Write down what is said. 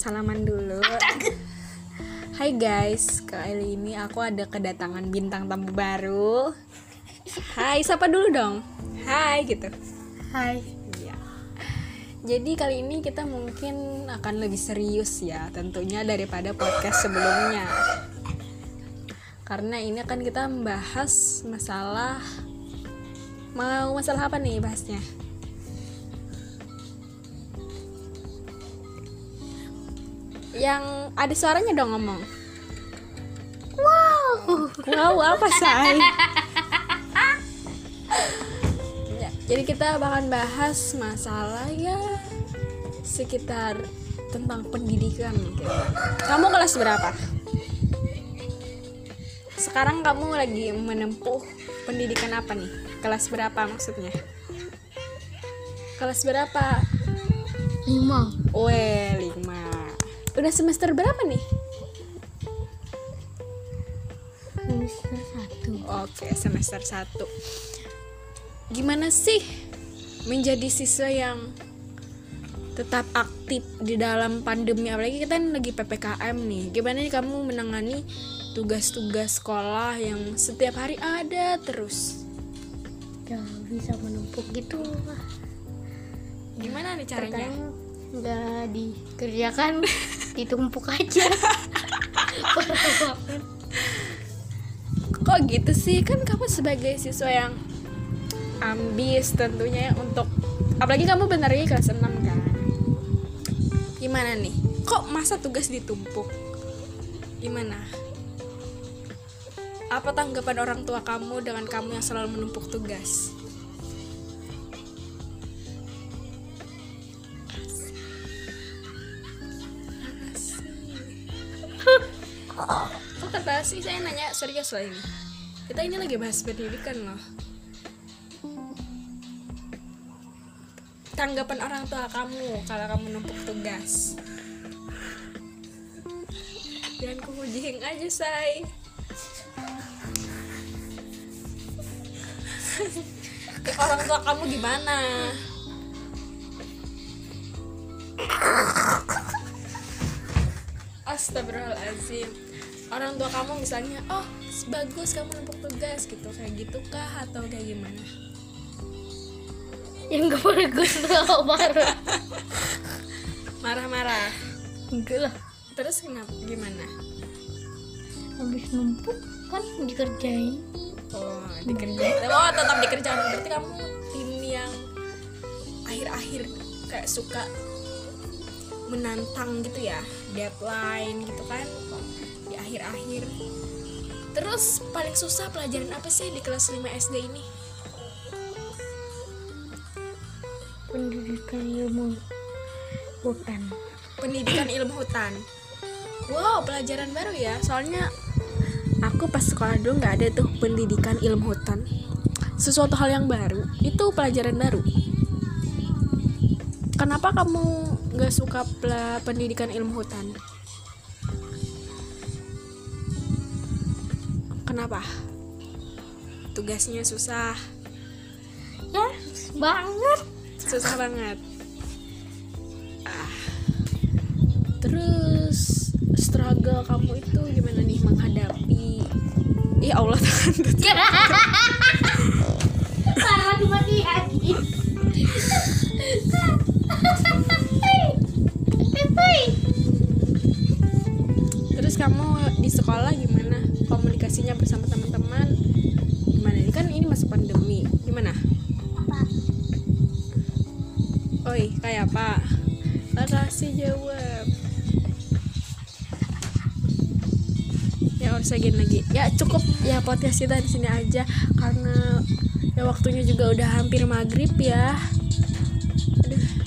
salaman dulu. Hai guys, kali ini aku ada kedatangan bintang tamu baru. Hai, siapa dulu dong? Hai gitu. Hai. Iya. Jadi kali ini kita mungkin akan lebih serius ya, tentunya daripada podcast sebelumnya. Karena ini akan kita membahas masalah mau masalah apa nih bahasnya? Yang ada suaranya dong ngomong. Wow. Wow, apa say? Ya, jadi kita bakal bahas masalah ya sekitar tentang pendidikan gitu. Kamu kelas berapa? Sekarang kamu lagi menempuh pendidikan apa nih? Kelas berapa maksudnya? Kelas berapa? Lima. Weh, lima. Udah semester berapa nih? Semester satu. Oke, semester 1. Gimana sih menjadi siswa yang tetap aktif di dalam pandemi apalagi kita lagi PPKM nih. Gimana nih kamu menangani tugas-tugas sekolah yang setiap hari ada terus? Gak bisa menumpuk gitu. Gimana nih caranya? Pertama nggak dikerjakan, ditumpuk aja. Kok gitu sih? Kan kamu sebagai siswa yang ambis tentunya ya untuk apalagi kamu bentar lagi kelas 6 kan. Gimana nih? Kok masa tugas ditumpuk? Gimana? Apa tanggapan orang tua kamu dengan kamu yang selalu menumpuk tugas? Sih saya nanya serius loh ini. Kita ini lagi bahas pendidikan loh. Tanggapan orang tua kamu kalau kamu numpuk tugas. Jangan kemujing aja say. Orang tua kamu gimana? Astagfirullahaladzim Orang tua kamu misalnya Oh bagus kamu numpuk tugas gitu Kayak gitu kah? Atau kayak gimana? Yang gak bagus tuh marah. Marah-marah? Enggak lah. Terus kenapa gimana? Habis numpuk kan dikerjain. Oh dikerjain. Oh tetap dikerjain. Berarti kamu tim yang Akhir-akhir kayak suka Menantang gitu ya? Deadline gitu kan Di akhir-akhir Terus paling susah pelajaran apa sih di kelas 5 SD ini? Pendidikan ilmu hutan. pendidikan ilmu hutan. Wow, pelajaran baru ya. Soalnya aku pas sekolah dulu nggak ada tuh pendidikan ilmu hutan. Sesuatu hal yang baru. Itu pelajaran baru. Kenapa kamu nggak suka pendidikan ilmu hutan? Kenapa? Tugasnya susah, Ya, banget. susah banget. Ah. Terus struggle kamu itu gimana nih menghadapi? Ya Allah Tuhan. Parah mati lagi. Oi, kayak apa? Makasih jawab. Ya harus lagi lagi. Ya cukup ya podcast kita di sini aja karena ya waktunya juga udah hampir maghrib ya. Aduh.